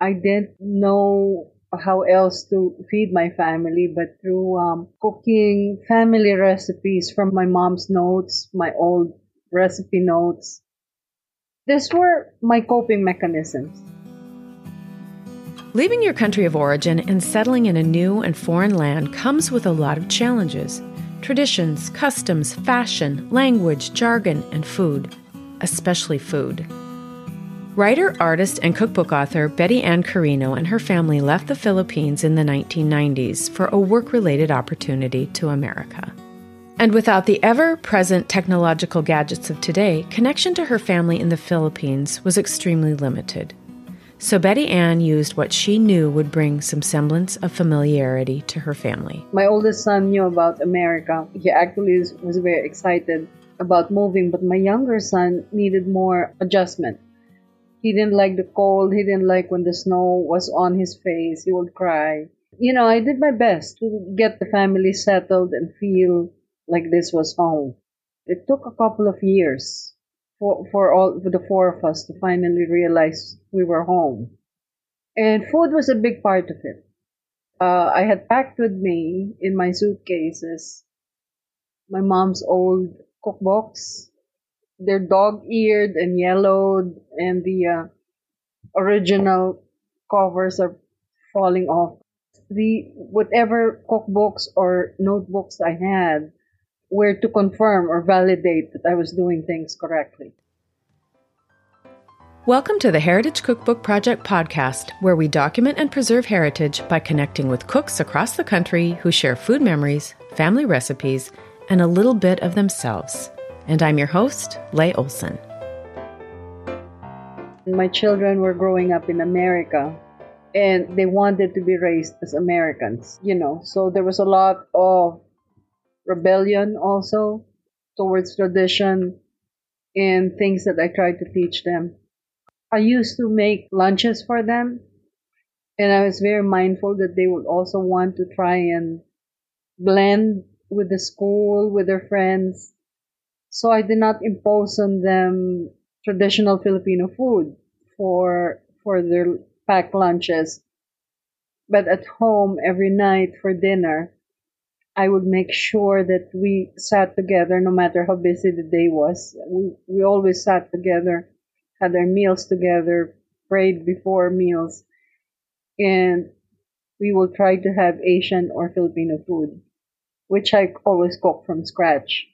I didn't know how else to feed my family, but through um, cooking family recipes from my mom's notes, my old recipe notes. These were my coping mechanisms. Leaving your country of origin and settling in a new and foreign land comes with a lot of challenges traditions, customs, fashion, language, jargon, and food, especially food. Writer, artist, and cookbook author Betty Ann Quirino and her family left the Philippines in the 1990s for a work related opportunity to America. And without the ever present technological gadgets of today, connection to her family in the Philippines was extremely limited. So Betty Ann used what she knew would bring some semblance of familiarity to her family. My oldest son knew about America. He actually was very excited about moving, but my younger son needed more adjustment. He didn't like the cold. He didn't like when the snow was on his face. He would cry. You know, I did my best to get the family settled and feel like this was home. It took a couple of years for, for all for the four of us to finally realize we were home. And food was a big part of it. Uh, I had packed with me in my suitcases my mom's old cookbooks, they're dog-eared and yellowed, and the uh, original covers are falling off. The whatever cookbooks or notebooks I had were to confirm or validate that I was doing things correctly. Welcome to the Heritage Cookbook Project podcast, where we document and preserve heritage by connecting with cooks across the country who share food memories, family recipes, and a little bit of themselves and I'm your host, Leigh Olson. My children were growing up in America and they wanted to be raised as Americans, you know, so there was a lot of rebellion also towards tradition and things that I tried to teach them. I used to make lunches for them and I was very mindful that they would also want to try and blend with the school, with their friends, so I did not impose on them traditional Filipino food for for their packed lunches. But at home every night for dinner, I would make sure that we sat together no matter how busy the day was. We we always sat together, had our meals together, prayed before meals, and we will try to have Asian or Filipino food, which I always cook from scratch.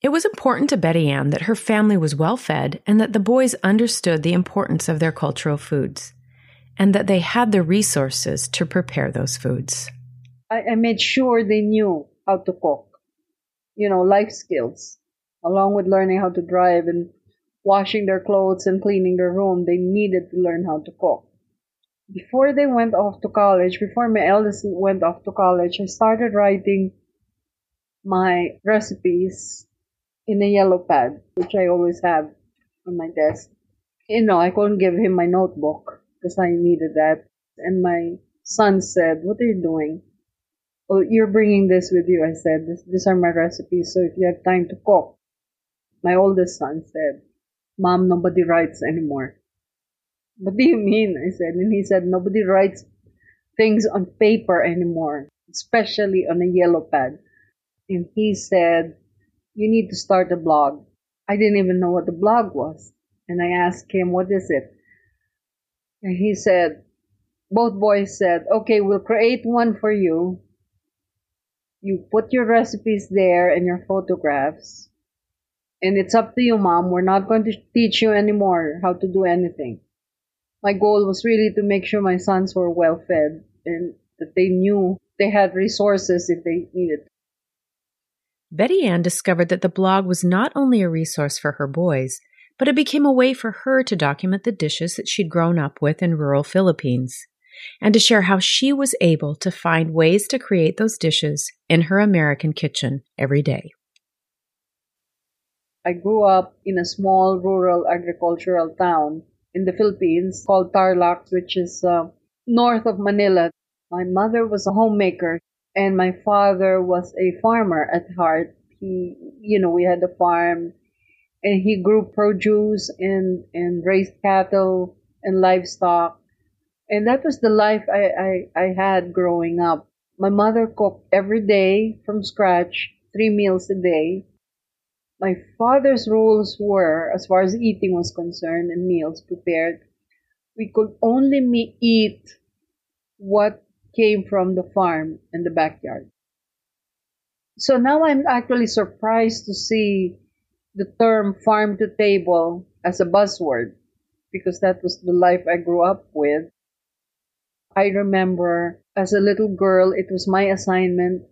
It was important to Betty Ann that her family was well fed and that the boys understood the importance of their cultural foods and that they had the resources to prepare those foods. I, I made sure they knew how to cook, you know, life skills, along with learning how to drive and washing their clothes and cleaning their room. They needed to learn how to cook. Before they went off to college, before my eldest went off to college, I started writing my recipes in a yellow pad, which I always have on my desk. You know, I couldn't give him my notebook because I needed that. And my son said, What are you doing? Oh, you're bringing this with you. I said, These are my recipes, so if you have time to cook. My oldest son said, Mom, nobody writes anymore. What do you mean? I said. And he said, Nobody writes things on paper anymore, especially on a yellow pad. And he said, you need to start a blog. I didn't even know what the blog was. And I asked him, what is it? And he said, both boys said, okay, we'll create one for you. You put your recipes there and your photographs. And it's up to you, mom. We're not going to teach you anymore how to do anything. My goal was really to make sure my sons were well fed and that they knew they had resources if they needed Betty Ann discovered that the blog was not only a resource for her boys, but it became a way for her to document the dishes that she'd grown up with in rural Philippines and to share how she was able to find ways to create those dishes in her American kitchen every day. I grew up in a small rural agricultural town in the Philippines called Tarlac, which is uh, north of Manila. My mother was a homemaker and my father was a farmer at heart. He, you know, we had a farm and he grew produce and, and raised cattle and livestock. And that was the life I, I, I had growing up. My mother cooked every day from scratch, three meals a day. My father's rules were, as far as eating was concerned and meals prepared, we could only eat what came from the farm and the backyard. So now I'm actually surprised to see the term farm to table as a buzzword because that was the life I grew up with. I remember as a little girl, it was my assignment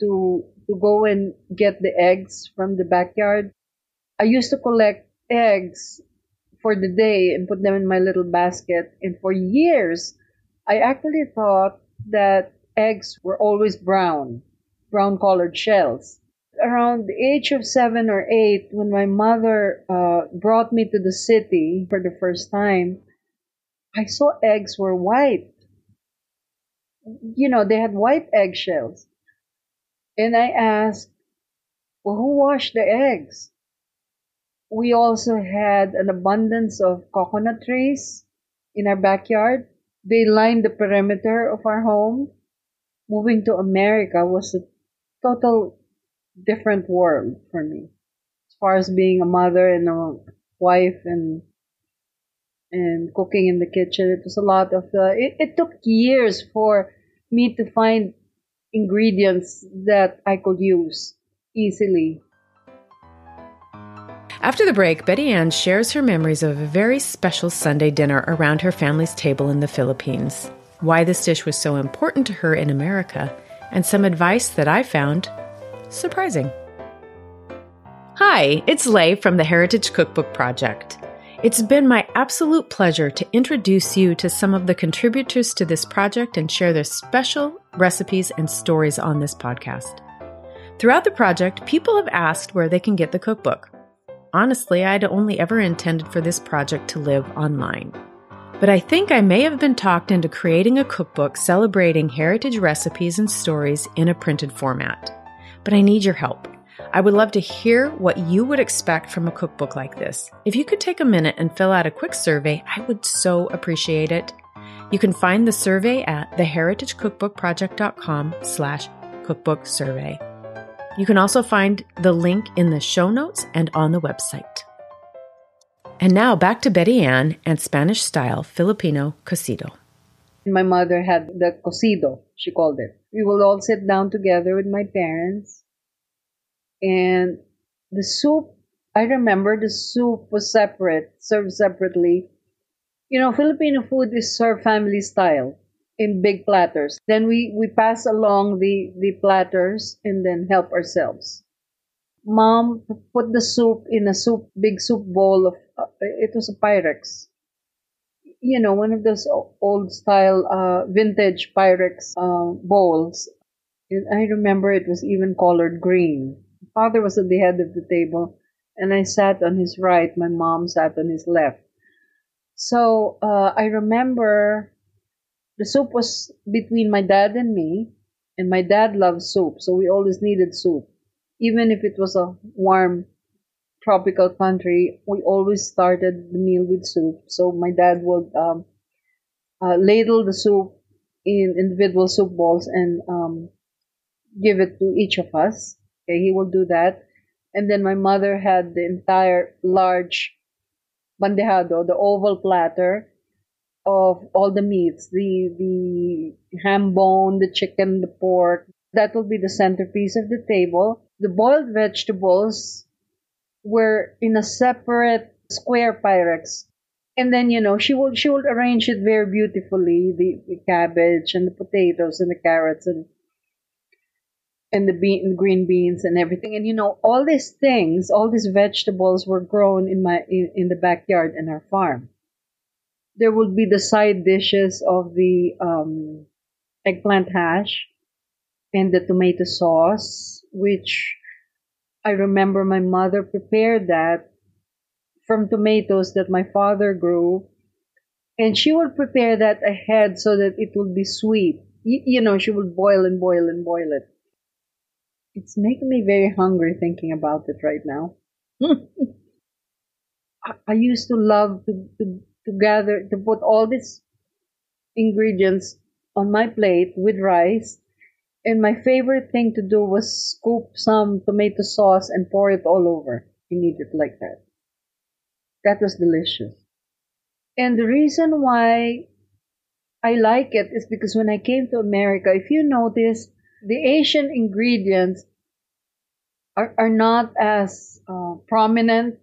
to to go and get the eggs from the backyard. I used to collect eggs for the day and put them in my little basket. And for years, I actually thought that eggs were always brown, brown colored shells. Around the age of seven or eight, when my mother uh, brought me to the city for the first time, I saw eggs were white. You know, they had white eggshells. And I asked, well, who washed the eggs? We also had an abundance of coconut trees in our backyard. They lined the perimeter of our home. Moving to America was a total different world for me. As far as being a mother and a wife and and cooking in the kitchen, it was a lot of. Uh, it, it took years for me to find ingredients that I could use easily. After the break, Betty Ann shares her memories of a very special Sunday dinner around her family's table in the Philippines, why this dish was so important to her in America, and some advice that I found surprising. Hi, it's Leigh from the Heritage Cookbook Project. It's been my absolute pleasure to introduce you to some of the contributors to this project and share their special recipes and stories on this podcast. Throughout the project, people have asked where they can get the cookbook. Honestly, I'd only ever intended for this project to live online. But I think I may have been talked into creating a cookbook celebrating heritage recipes and stories in a printed format. But I need your help. I would love to hear what you would expect from a cookbook like this. If you could take a minute and fill out a quick survey, I would so appreciate it. You can find the survey at theheritagecookbookproject.com slash cookbook survey. You can also find the link in the show notes and on the website. And now back to Betty Ann and Spanish style Filipino cocido. My mother had the cocido, she called it. We will all sit down together with my parents and the soup i remember the soup was separate served separately you know filipino food is served family style in big platters then we we pass along the the platters and then help ourselves mom put the soup in a soup big soup bowl of uh, it was a pyrex you know one of those old style uh, vintage pyrex uh, bowls and i remember it was even colored green Father was at the head of the table, and I sat on his right. My mom sat on his left. So uh, I remember the soup was between my dad and me, and my dad loved soup, so we always needed soup. Even if it was a warm tropical country, we always started the meal with soup. So my dad would um, uh, ladle the soup in individual soup bowls and um, give it to each of us. Okay, he will do that. And then my mother had the entire large bandehado, the oval platter of all the meats, the the ham bone, the chicken, the pork. That will be the centerpiece of the table. The boiled vegetables were in a separate square pyrex. And then, you know, she will she will arrange it very beautifully, the, the cabbage and the potatoes and the carrots and and the bean, green beans and everything. And you know, all these things, all these vegetables were grown in my in, in the backyard in our farm. There would be the side dishes of the um, eggplant hash and the tomato sauce, which I remember my mother prepared that from tomatoes that my father grew. And she would prepare that ahead so that it would be sweet. You, you know, she would boil and boil and boil it. It's making me very hungry thinking about it right now. I, I used to love to, to, to gather, to put all these ingredients on my plate with rice. And my favorite thing to do was scoop some tomato sauce and pour it all over and knead it like that. That was delicious. And the reason why I like it is because when I came to America, if you notice, the Asian ingredients are, are not as uh, prominent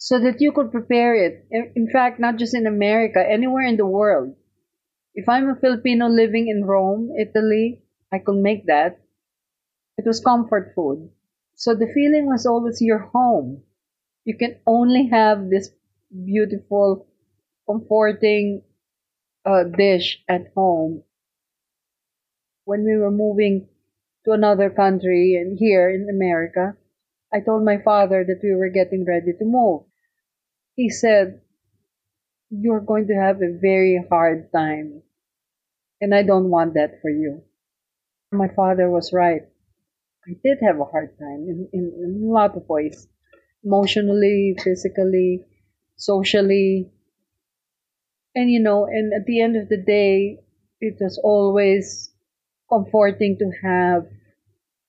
so that you could prepare it. In fact, not just in America, anywhere in the world. If I'm a Filipino living in Rome, Italy, I could make that. It was comfort food. So the feeling was always your home. You can only have this beautiful, comforting uh, dish at home. When we were moving to another country and here in America, I told my father that we were getting ready to move. He said, You're going to have a very hard time, and I don't want that for you. My father was right. I did have a hard time in, in, in a lot of ways emotionally, physically, socially. And you know, and at the end of the day, it was always comforting to have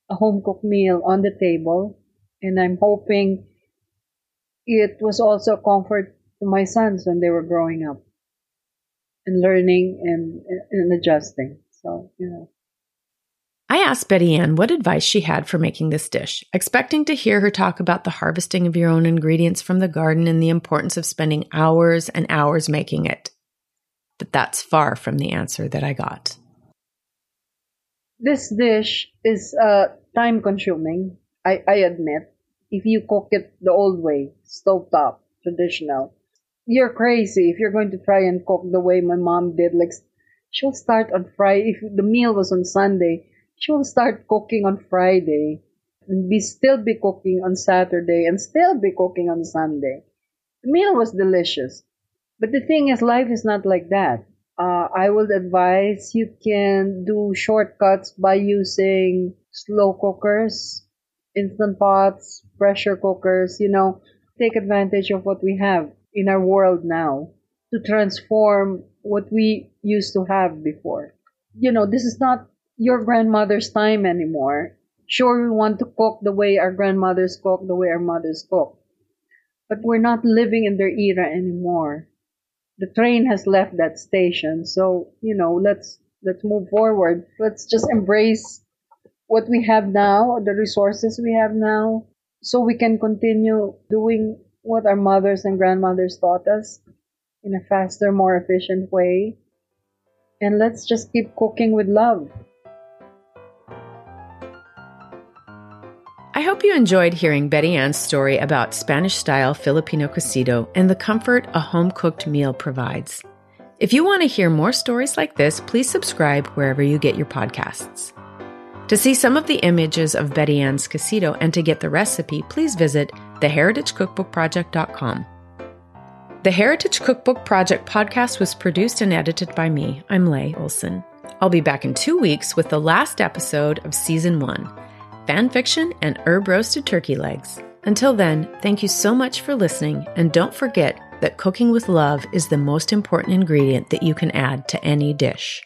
a home cooked meal on the table. And I'm hoping it was also a comfort to my sons when they were growing up and learning and, and adjusting. So, you know. I asked Betty Ann what advice she had for making this dish, expecting to hear her talk about the harvesting of your own ingredients from the garden and the importance of spending hours and hours making it. But that's far from the answer that I got. This dish is uh, time consuming, I, I admit. If you cook it the old way, stovetop, traditional, you're crazy if you're going to try and cook the way my mom did. Like, she'll start on Friday. If the meal was on Sunday, she will start cooking on Friday and be still be cooking on Saturday and still be cooking on Sunday. The meal was delicious. But the thing is, life is not like that. Uh, I would advise you can do shortcuts by using slow cookers, instant pots, pressure cookers, you know, take advantage of what we have in our world now to transform what we used to have before. You know, this is not your grandmother's time anymore. Sure, we want to cook the way our grandmothers cook, the way our mothers cook. But we're not living in their era anymore. The train has left that station. So, you know, let's let's move forward. Let's just embrace what we have now, the resources we have now, so we can continue doing what our mothers and grandmothers taught us in a faster, more efficient way. And let's just keep cooking with love. I hope you enjoyed hearing Betty Ann's story about Spanish style Filipino cocido and the comfort a home cooked meal provides. If you want to hear more stories like this, please subscribe wherever you get your podcasts. To see some of the images of Betty Ann's cocido and to get the recipe, please visit theheritagecookbookproject.com. The Heritage Cookbook Project podcast was produced and edited by me. I'm Leigh Olson. I'll be back in two weeks with the last episode of season one fan fiction, and herb roasted turkey legs. Until then, thank you so much for listening, and don't forget that cooking with love is the most important ingredient that you can add to any dish.